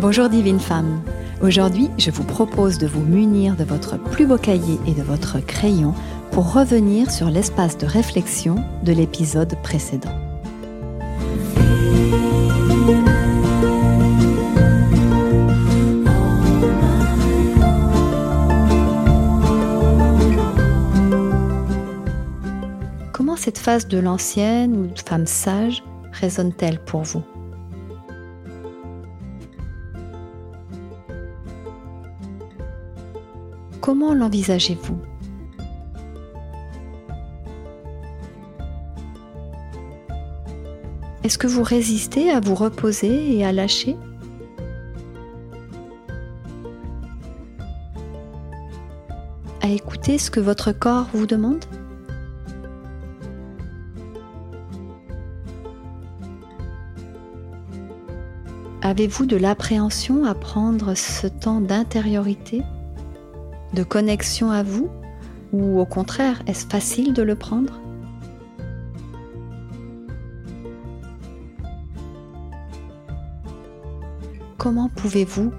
Bonjour divine femme. Aujourd'hui, je vous propose de vous munir de votre plus beau cahier et de votre crayon pour revenir sur l'espace de réflexion de l'épisode précédent. Comment cette phase de l'ancienne ou de femme sage résonne-t-elle pour vous? Comment l'envisagez-vous? Est-ce que vous résistez à vous reposer et à lâcher? À écouter ce que votre corps vous demande? Avez-vous de l'appréhension à prendre ce temps d'intériorité, de connexion à vous, ou au contraire, est-ce facile de le prendre? Comment pouvez-vous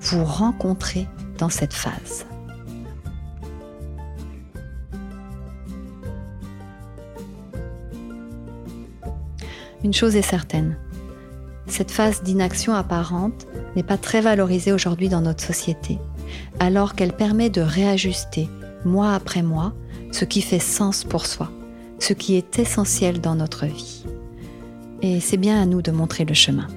vous rencontrer dans cette phase? Une chose est certaine, cette phase d'inaction apparente n'est pas très valorisée aujourd'hui dans notre société, alors qu'elle permet de réajuster, mois après mois, ce qui fait sens pour soi, ce qui est essentiel dans notre vie. Et c'est bien à nous de montrer le chemin.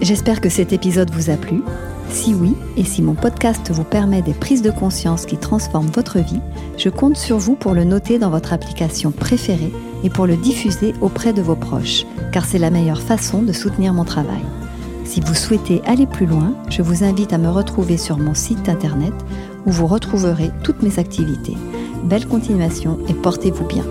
J'espère que cet épisode vous a plu. Si oui, et si mon podcast vous permet des prises de conscience qui transforment votre vie, je compte sur vous pour le noter dans votre application préférée et pour le diffuser auprès de vos proches, car c'est la meilleure façon de soutenir mon travail. Si vous souhaitez aller plus loin, je vous invite à me retrouver sur mon site internet où vous retrouverez toutes mes activités. Belle continuation et portez-vous bien.